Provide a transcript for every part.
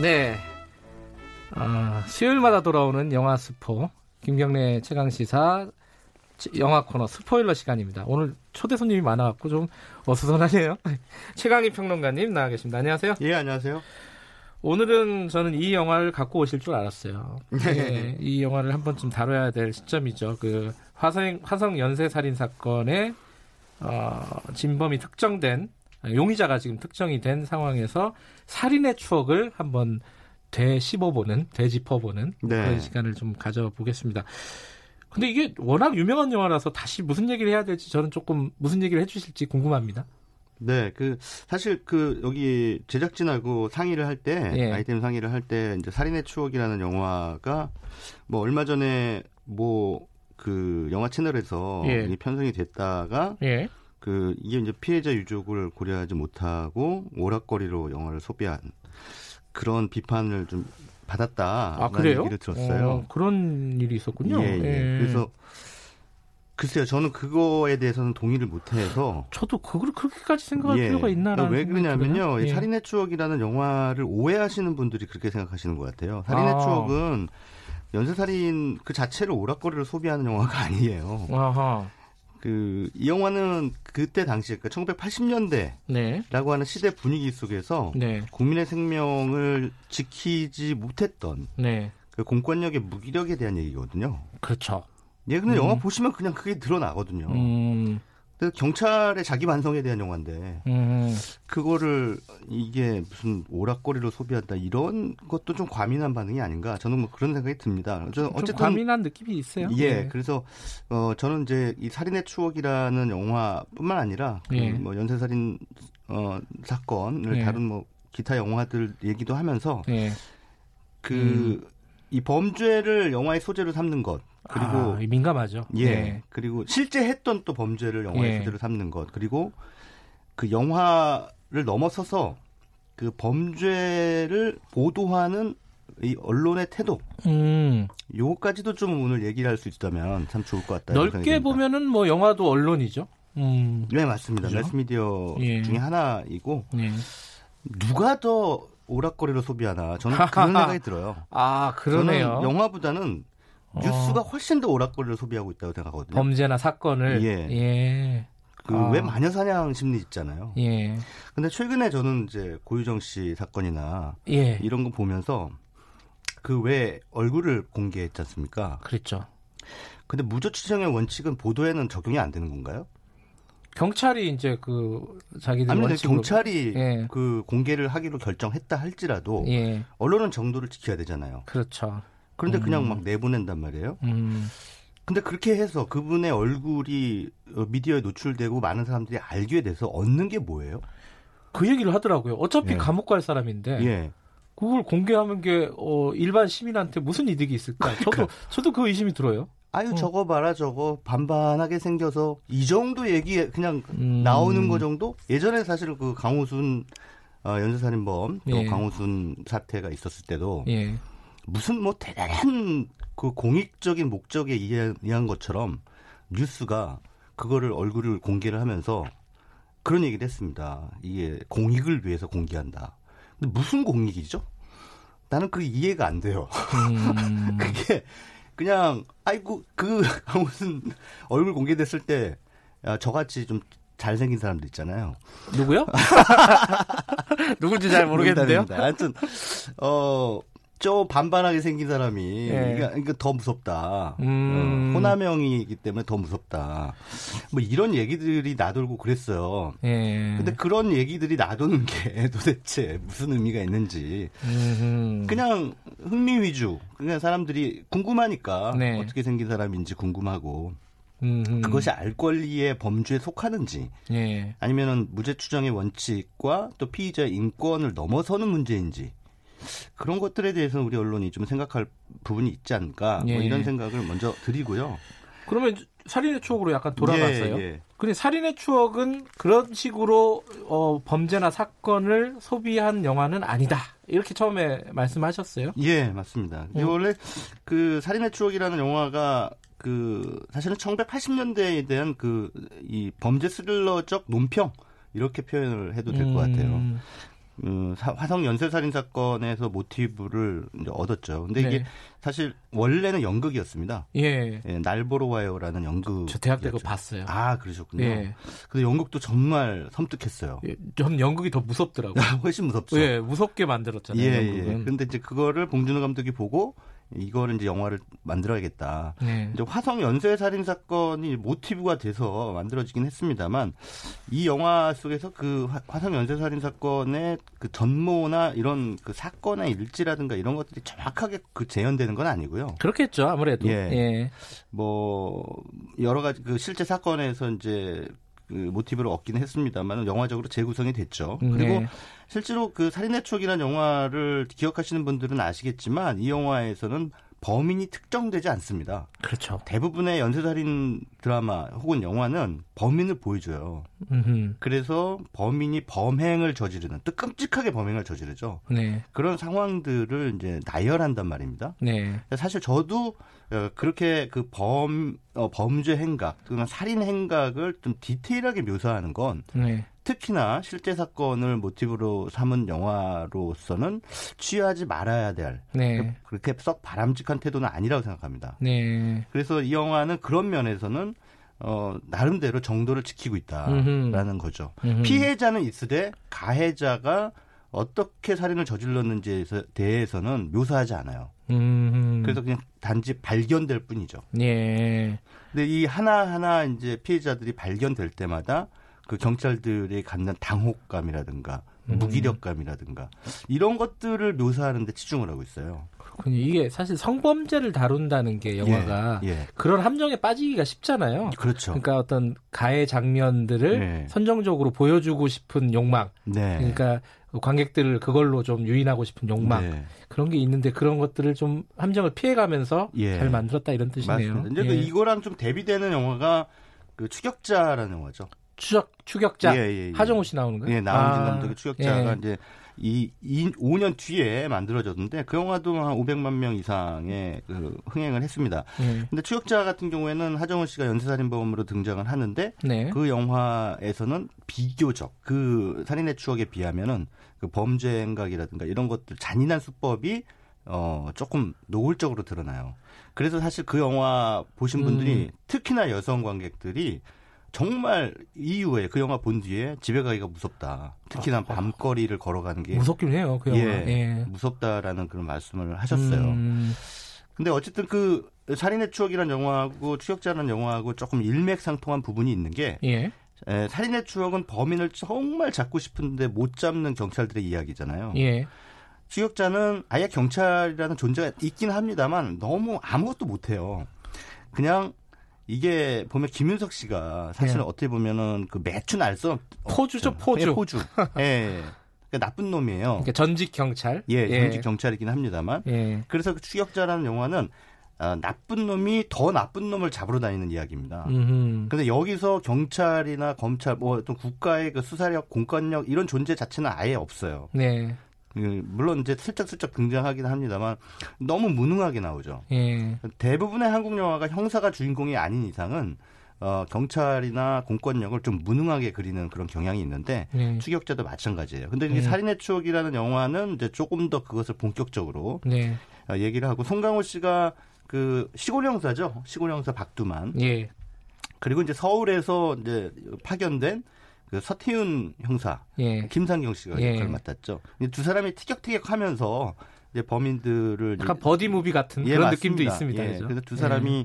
네. 아, 수요일마다 돌아오는 영화 스포 김경래 최강 시사 영화 코너 스포일러 시간입니다. 오늘 초대 손님이 많아갖고 좀 어수선하네요. 최강희 평론가님 나와 계십니다. 안녕하세요. 예, 안녕하세요. 오늘은 저는 이 영화를 갖고 오실 줄 알았어요. 네, 이 영화를 한 번쯤 다뤄야 될 시점이죠. 그 화성 화성 연쇄 살인 사건의 어, 진범이 특정된 용의자가 지금 특정이 된 상황에서 살인의 추억을 한번 되씹어보는, 되짚어보는 네. 그런 시간을 좀 가져보겠습니다. 근데 이게 워낙 유명한 영화라서 다시 무슨 얘기를 해야 될지 저는 조금 무슨 얘기를 해주실지 궁금합니다. 네, 그 사실 그 여기 제작진하고 상의를 할때 예. 아이템 상의를 할 때 이제 살인의 추억이라는 영화가 뭐 얼마 전에 뭐 그 영화 채널에서 예. 편성이 됐다가 예. 그 이게 이제 피해자 유족을 고려하지 못하고 오락거리로 영화를 소비한 그런 비판을 좀 받았다. 아 그래요? 얘기를 들었어요. 어, 그런 일이 있었군요. 예, 예. 예. 그래서 글쎄요, 저는 그거에 대해서는 동의를 못해서 저도 그걸 그렇게까지 생각할 예. 필요가 있나라는 왜 그러냐면요, 예. 살인의 추억이라는 영화를 오해하시는 분들이 그렇게 생각하시는 것 같아요. 살인의 아. 추억은 연쇄살인 그 자체를 오락거리를 소비하는 영화가 아니에요. 아하. 그 이 영화는 그때 당시 그러니까 1980년대라고 네. 하는 시대 분위기 속에서 네. 국민의 생명을 지키지 못했던 네. 그 공권력의 무기력에 대한 얘기거든요. 그렇죠. 예, 근데 음. 영화 보시면 그냥 그게 드러나거든요. 음. 경찰의 자기 반성에 대한 영화인데 음. 그거를 이게 무슨 오락거리로 소비한다 이런 것도 좀 과민한 반응이 아닌가 저는 뭐 그런 생각이 듭니다. 저는 어쨌든 과민한 느낌이 있어요. 예, 네. 그래서 어 저는 이제 이 살인의 추억이라는 영화뿐만 아니라 그 예. 그 뭐 연쇄살인 어 사건을 예. 다룬 뭐 기타 영화들 얘기도 하면서 예. 그 이 음. 범죄를 영화의 소재로 삼는 것 그리고 아, 민감하죠. 예. 네. 그리고 실제 했던 또 범죄를 영화의 예. 소재로 삼는 것. 그리고 그 영화를 넘어서서 그 범죄를 보도하는 이 언론의 태도, 음. 요거까지도 좀 오늘 얘기를 할 수 있다면 참 좋을 것 같다. 넓게 보면은 뭐 영화도 언론이죠. 음. 네 맞습니다. 그죠? 매스미디어 예. 중에 하나이고 예. 누가 더 오락거리로 소비하나 저는 그런 생각이 들어요. 아 그러네요. 영화보다는 뉴스가 훨씬 더 오락거리를 소비하고 있다고 생각하거든요. 범죄나 사건을. 예. 예. 그왜 아. 마녀 사냥 심리 있잖아요. 예. 근데 최근에 저는 이제 고유정 씨 사건이나 예. 이런 거 보면서 그 왜 얼굴을 공개했지 않습니까? 그랬죠. 근데 무죄 추정의 원칙은 보도에는 적용이 안 되는 건가요? 경찰이 이제 그 자기들 아니 원칙으로... 경찰이 예. 그 공개를 하기로 결정했다 할지라도 예. 언론은 정도를 지켜야 되잖아요. 그렇죠. 그런데 음. 그냥 막 내보낸단 말이에요. 음. 근데 그렇게 해서 그분의 얼굴이 어, 미디어에 노출되고 많은 사람들이 알게 돼서 얻는 게 뭐예요? 그 얘기를 하더라고요. 어차피 예. 감옥 갈 사람인데 예. 그걸 공개하는 게 어, 일반 시민한테 무슨 이득이 있을까? 그러니까. 저도 저도 그 의심이 들어요. 아유 어. 저거 봐라 저거 반반하게 생겨서 이 정도 얘기 그냥 음. 나오는 거 정도 예전에 사실 그 강호순 어, 연쇄살인범 예. 강호순 사태가 있었을 때도 예. 무슨 뭐 대단한 그 공익적인 목적에 의한 것처럼 뉴스가 그거를 얼굴을 공개를 하면서 그런 얘기를 했습니다. 이게 공익을 위해서 공개한다. 근데 무슨 공익이죠? 나는 그 이해가 안 돼요. 음. 그게 그냥 아이고 그 무슨 얼굴 공개됐을 때 야, 저같이 좀 잘생긴 사람들 있잖아요. 누구요? 누군지 잘 모르겠는데요. 하여튼 어 좀 반반하게 생긴 사람이 예. 그러니까, 그러니까 더 무섭다. 음. 어, 호남형이기 때문에 더 무섭다. 뭐 이런 얘기들이 나돌고 그랬어요. 예. 근데 그런 얘기들이 나도는 게 도대체 무슨 의미가 있는지 음흠. 그냥 흥미 위주. 그냥 사람들이 궁금하니까 네. 어떻게 생긴 사람인지 궁금하고 음흠. 그것이 알 권리의 범주에 속하는지 예. 아니면은 무죄 추정의 원칙과 또 피의자의 인권을 넘어서는 문제인지 그런 것들에 대해서 우리 언론이 좀 생각할 부분이 있지 않을까 뭐 예. 뭐 이런 생각을 먼저 드리고요. 그러면 살인의 추억으로 약간 돌아갔어요. 예, 예. 근데 살인의 추억은 그런 식으로 어, 범죄나 사건을 소비한 영화는 아니다. 이렇게 처음에 말씀하셨어요. 예, 맞습니다. 음. 원래 그 살인의 추억이라는 영화가 그 사실은 1980년대에 대한 그 이 범죄 스릴러적 논평 이렇게 표현을 해도 될것 같아요. 음. 음, 화성 연쇄살인 사건에서 모티브를 이제 얻었죠. 근데 이게 네. 사실 원래는 연극이었습니다. 예. 예. 날 보러 와요라는 연극. 저 대학 때 그거 봤어요. 아 그러셨군요. 예. 근데 연극도 정말 섬뜩했어요. 예. 전 연극이 더 무섭더라고요. 훨씬 무섭죠. 예, 무섭게 만들었잖아요. 예, 연극은. 예. 근데 이제 그거를 봉준호 감독이 보고 이거를 이제 영화를 만들어야겠다. 네. 이제 화성 연쇄 살인 사건이 모티브가 돼서 만들어지긴 했습니다만 이 영화 속에서 그 화성 연쇄 살인 사건의 그 전모나 이런 그 사건의 일지라든가 이런 것들이 정확하게 그 재현되는 건 아니고요. 그렇겠죠, 아무래도. 예. 예. 뭐 여러 가지 그 실제 사건에서 이제 그 모티브를 얻기는 했습니다만 영화적으로 재구성이 됐죠. 음, 그리고 네. 실제로 그 살인의 추억이라는 영화를 기억하시는 분들은 아시겠지만 이 영화에서는 범인이 특정되지 않습니다. 그렇죠. 대부분의 연쇄살인 드라마 혹은 영화는 범인을 보여줘요. 음흠. 그래서 범인이 범행을 저지르는 또 끔찍하게 범행을 저지르죠. 네. 그런 상황들을 이제 나열한단 말입니다. 네. 사실 저도 어, 그렇게 그 범, 어, 범죄 행각 또는 살인 행각을 좀 디테일하게 묘사하는 건 네. 특히나 실제 사건을 모티브로 삼은 영화로서는 취하지 말아야 될 네. 그렇게 썩 바람직한 태도는 아니라고 생각합니다. 네. 그래서 이 영화는 그런 면에서는 어, 나름대로 정도를 지키고 있다라는 음흠. 거죠. 음흠. 피해자는 있으되 가해자가 어떻게 살인을 저질렀는지에 대해서는 묘사하지 않아요. 음흠. 그래서 그냥 단지 발견될 뿐이죠. 예. 근데 이 하나하나 이제 피해자들이 발견될 때마다 그 경찰들이 갖는 당혹감이라든가 음. 무기력감이라든가 이런 것들을 묘사하는 데 치중을 하고 있어요. 그렇군요. 이게 사실 성범죄를 다룬다는 게 영화가 예, 예. 그런 함정에 빠지기가 쉽잖아요. 그렇죠. 그러니까 어떤 가해 장면들을 네. 선정적으로 보여주고 싶은 욕망. 네. 그러니까 관객들을 그걸로 좀 유인하고 싶은 욕망 네. 그런 게 있는데 그런 것들을 좀 함정을 피해가면서 예. 잘 만들었다 이런 뜻이네요. 맞습니다. 이제 그 예. 이거랑 좀 대비되는 영화가 그 추격자라는 영화죠. 추적 추격자 예, 예, 예. 하정우 씨 나오는 거예요? 예, 나은진 아, 감독의 추격자가 예. 이제 이, 이 5년 뒤에 만들어졌는데 그 영화도 한 500만 명 이상의 그 흥행을 했습니다. 네. 근데 추격자 같은 경우에는 하정우 씨가 연쇄살인범으로 등장을 하는데 네. 그 영화에서는 비교적 그 살인의 추억에 비하면은 그 범죄 행각이라든가 이런 것들 잔인한 수법이 어 조금 노골적으로 드러나요. 그래서 사실 그 영화 보신 분들이 음. 특히나 여성 관객들이 정말 이후에 그 영화 본 뒤에 집에 가기가 무섭다. 특히나 아, 밤거리를 걸어가는 게 무섭긴 해요. 그 영화. 예, 예. 무섭다라는 그런 말씀을 하셨어요. 음. 근데 어쨌든 그 살인의 추억이라는 영화하고 추격자라는 영화하고 조금 일맥상통한 부분이 있는 게 예. 에, 살인의 추억은 범인을 정말 잡고 싶은데 못 잡는 경찰들의 이야기잖아요. 예. 추격자는 아예 경찰이라는 존재가 있긴 합니다만 너무 아무것도 못해요. 그냥 이게 보면 김윤석 씨가 사실은 네. 어떻게 보면은 그 매춘 알수 포주죠 포주 네, 포주 예 그러니까 나쁜 놈이에요. 그러니까 전직 경찰 예, 예. 전직 경찰이긴 합니다만 예. 그래서 그 추격자라는 영화는 아, 나쁜 놈이 더 나쁜 놈을 잡으러 다니는 이야기입니다. 음흠. 근데 여기서 경찰이나 검찰 뭐 어떤 국가의 그 수사력, 공권력 이런 존재 자체는 아예 없어요. 네. 그, 물론 이제 슬쩍슬쩍 등장하긴 합니다만 너무 무능하게 나오죠. 예. 대부분의 한국 영화가 형사가 주인공이 아닌 이상은 어, 경찰이나 공권력을 좀 무능하게 그리는 그런 경향이 있는데 예. 추격자도 마찬가지예요. 근데 이 예. 살인의 추억이라는 영화는 이제 조금 더 그것을 본격적으로 예. 어, 얘기를 하고 송강호 씨가 그 시골 형사죠. 시골 형사 박두만. 예. 그리고 이제 서울에서 이제 파견된 그 서태윤 형사, 예. 김상경 씨가 예. 역할을 맡았죠. 두 사람이 티격태격하면서 이제 범인들을 약간 이제, buddy movie 같은 예, 그런 맞습니다. 느낌도 있습니다. 예, 그래서 두 사람이 예.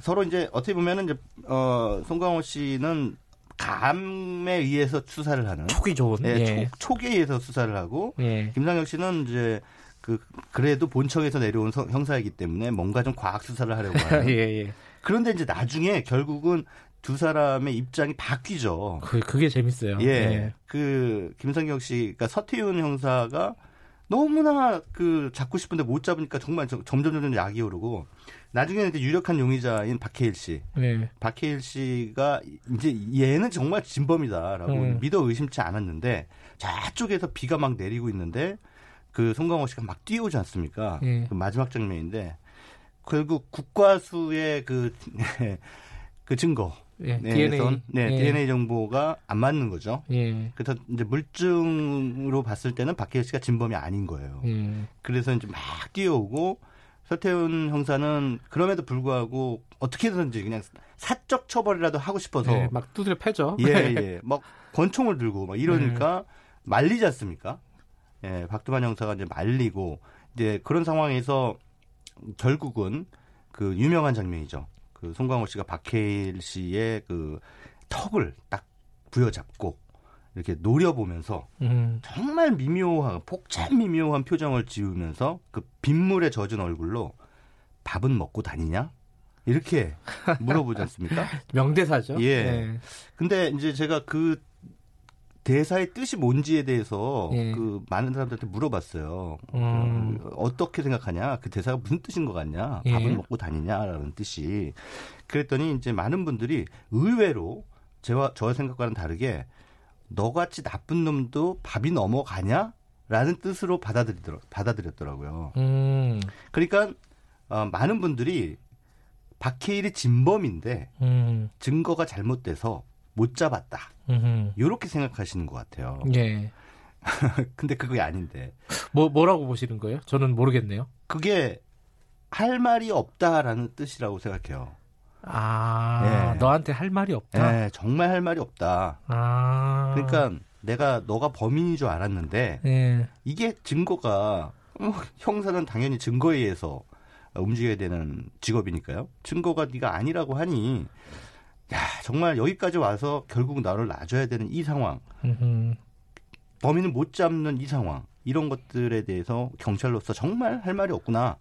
서로 이제 어떻게 보면은 이제 어 송강호 씨는 감에 의해서 수사를 하는 촉이 좋은 예, 예. 촉, 촉에 의해서 수사를 하고 예. 김상경 씨는 이제 그 그래도 본청에서 내려온 서, 형사이기 때문에 뭔가 좀 과학 수사를 하려고 하는. 예, 예. 그런데 이제 나중에 결국은 두 사람의 입장이 바뀌죠. 그, 그게 재밌어요. 예. 네. 그, 김성경 씨가 그러니까 서태윤 형사가 너무나 그 잡고 싶은데 못 잡으니까 정말 점점 점점 약이 오르고 나중에는 이제 유력한 용의자인 박해일 씨. 네. 박해일 씨가 이제 얘는 정말 진범이다라고 음. 믿어 의심치 않았는데 저쪽에서 비가 막 내리고 있는데 그 송강호 씨가 막 뛰어오지 않습니까? 네. 그 마지막 장면인데 결국 국과수의 그 그 증거. 예, 네, DNA. 네, 예. DNA 정보가 안 맞는 거죠. 예. 그래서 이제 물증으로 봤을 때는 박해일 씨가 진범이 아닌 거예요. 예. 그래서 이제 막 뛰어오고 서태훈 형사는 그럼에도 불구하고 어떻게든지 그냥 사적 처벌이라도 하고 싶어서 예, 막 두드려 패죠. 예, 예. 막 권총을 들고 막 이러니까 말리지 않습니까? 예, 박두만 형사가 이제 말리고 이제 그런 상황에서 결국은 그 유명한 장면이죠. 그 송강호 씨가 박해일 씨의 그 턱을 딱 부여잡고 이렇게 노려보면서 음. 정말 미묘한 폭찬 미묘한 표정을 지으면서 그 빗물에 젖은 얼굴로 밥은 먹고 다니냐 이렇게 물어보지 않습니까? 명대사죠. 예. 네. 근데 이제 제가 그 대사의 뜻이 뭔지에 대해서 예. 그 많은 사람들한테 물어봤어요. 음. 어떻게 생각하냐? 그 대사가 무슨 뜻인 것 같냐? 예. 밥을 먹고 다니냐라는 뜻이. 그랬더니 이제 많은 분들이 의외로 제와 저의 생각과는 다르게 너같이 나쁜 놈도 밥이 넘어가냐? 라는 뜻으로 받아들이더라, 받아들였더라고요. 음. 그러니까 어, 많은 분들이 박해일이 진범인데 음. 증거가 잘못돼서 못 잡았다. 이렇게 생각하시는 것 같아요. 예. 근데 그게 아닌데. 뭐 뭐라고 보시는 거예요? 저는 모르겠네요. 그게 할 말이 없다라는 뜻이라고 생각해요. 아, 네. 너한테 할 말이 없다. 네, 정말 할 말이 없다. 아. 그러니까 내가 너가 범인인 줄 알았는데 네. 이게 증거가 어, 형사는 당연히 증거에 의해서 움직여야 되는 직업이니까요. 증거가 네가 아니라고 하니 야 정말 여기까지 와서 결국 나를 놔줘야 되는 이 상황. 음흠. 범인을 못 잡는 이 상황. 이런 것들에 대해서 경찰로서 정말 할 말이 없구나.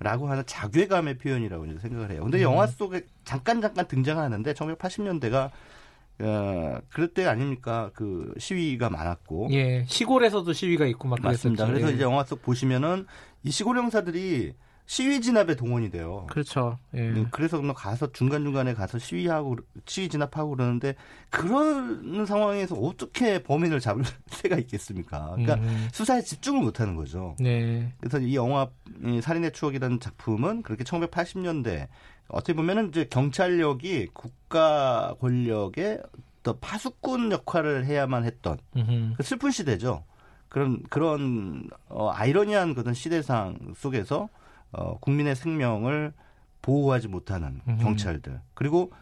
라고 하는 자괴감의 표현이라고 생각을 해요. 근데 음. 영화 속에 잠깐 잠깐 등장하는데 1980년대가 어, 그럴 때 아닙니까? 그 시위가 많았고. 예. 시골에서도 시위가 있고 막 맞습니다. 그랬었죠. 그래서 예. 이제 영화 속 보시면은 이 시골 형사들이 시위 진압에 동원이 돼요. 그렇죠. 예. 네, 그래서 뭐 가서 중간 중간에 가서 시위하고 시위 진압하고 그러는데 그런 상황에서 어떻게 범인을 잡을 새가 있겠습니까? 그러니까 음. 수사에 집중을 못하는 거죠. 네. 그래서 이 영화 이 살인의 추억이라는 작품은 그렇게 1980년대 어떻게 보면은 이제 경찰력이 국가 권력의 더 파수꾼 역할을 해야만 했던 그 슬픈 시대죠. 그런 그런 어, 아이러니한 그런 시대상 속에서 어, 국민의 생명을 보호하지 못하는 음. 경찰들 그리고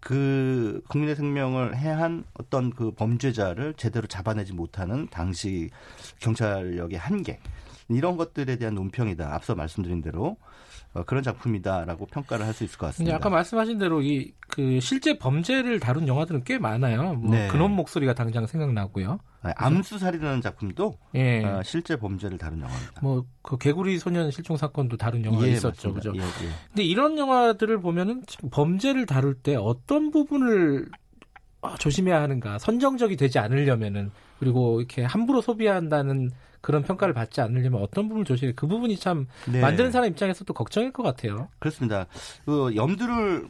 그 국민의 생명을 해한 어떤 그 범죄자를 제대로 잡아내지 못하는 당시 경찰력의 한계 이런 것들에 대한 논평이다. 앞서 말씀드린 대로 어, 그런 작품이다라고 평가를 할 수 있을 것 같습니다. 아까 말씀하신 대로 이 그 실제 범죄를 다룬 영화들은 꽤 많아요. 뭐 네. 근원 목소리가 당장 생각나고요. 네, 암수살이라는 작품도 예. 어, 실제 범죄를 다룬 영화입니다. 뭐 그 개구리 소년 실종 사건도 다룬 영화가 예, 있었죠, 그죠? 예, 예. 근데 이런 영화들을 보면은 범죄를 다룰 때 어떤 부분을 어, 조심해야 하는가, 선정적이 되지 않으려면은 그리고 이렇게 함부로 소비한다는 그런 평가를 받지 않으려면 어떤 부분을 조심해? 그 부분이 참 네. 만드는 사람 입장에서도 걱정일 것 같아요. 그렇습니다. 그 염두를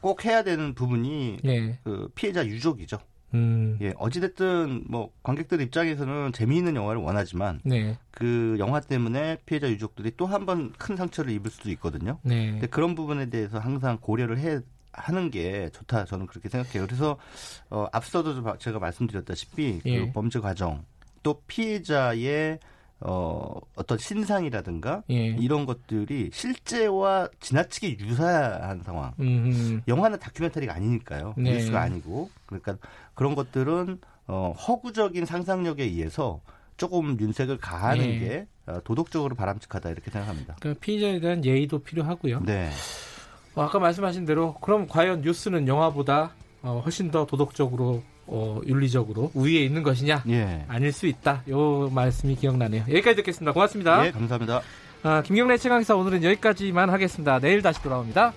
꼭 해야 되는 부분이 네. 그 피해자 유족이죠. 음. 예, 어찌됐든 뭐 관객들 입장에서는 재미있는 영화를 원하지만 네. 그 영화 때문에 피해자 유족들이 또 한 번 큰 상처를 입을 수도 있거든요. 네. 근데 그런 부분에 대해서 항상 고려를 해 하는 게 좋다 저는 그렇게 생각해요. 그래서 어 앞서도 제가 말씀드렸다시피 예. 그 범죄 과정 또 피해자의 어, 어떤 신상이라든가 예. 이런 것들이 실제와 지나치게 유사한 상황. 음흠. 영화는 다큐멘터리가 아니니까요. 네. 뉴스가 아니고. 그러니까 그런 것들은 어, 허구적인 상상력에 의해서 조금 윤색을 가하는 네. 게 어, 도덕적으로 바람직하다 이렇게 생각합니다. 그러니까 피해자에 대한 예의도 필요하고요. 네. 어, 아까 말씀하신 대로 그럼 과연 뉴스는 영화보다 어, 훨씬 더 도덕적으로 어, 윤리적으로 우위에 있는 것이냐? 예. 아닐 수 있다. 요 말씀이 기억나네요. 여기까지 듣겠습니다. 고맙습니다. 예, 감사합니다. 아, 김경래 최강사 오늘은 여기까지만 하겠습니다. 내일 다시 돌아옵니다.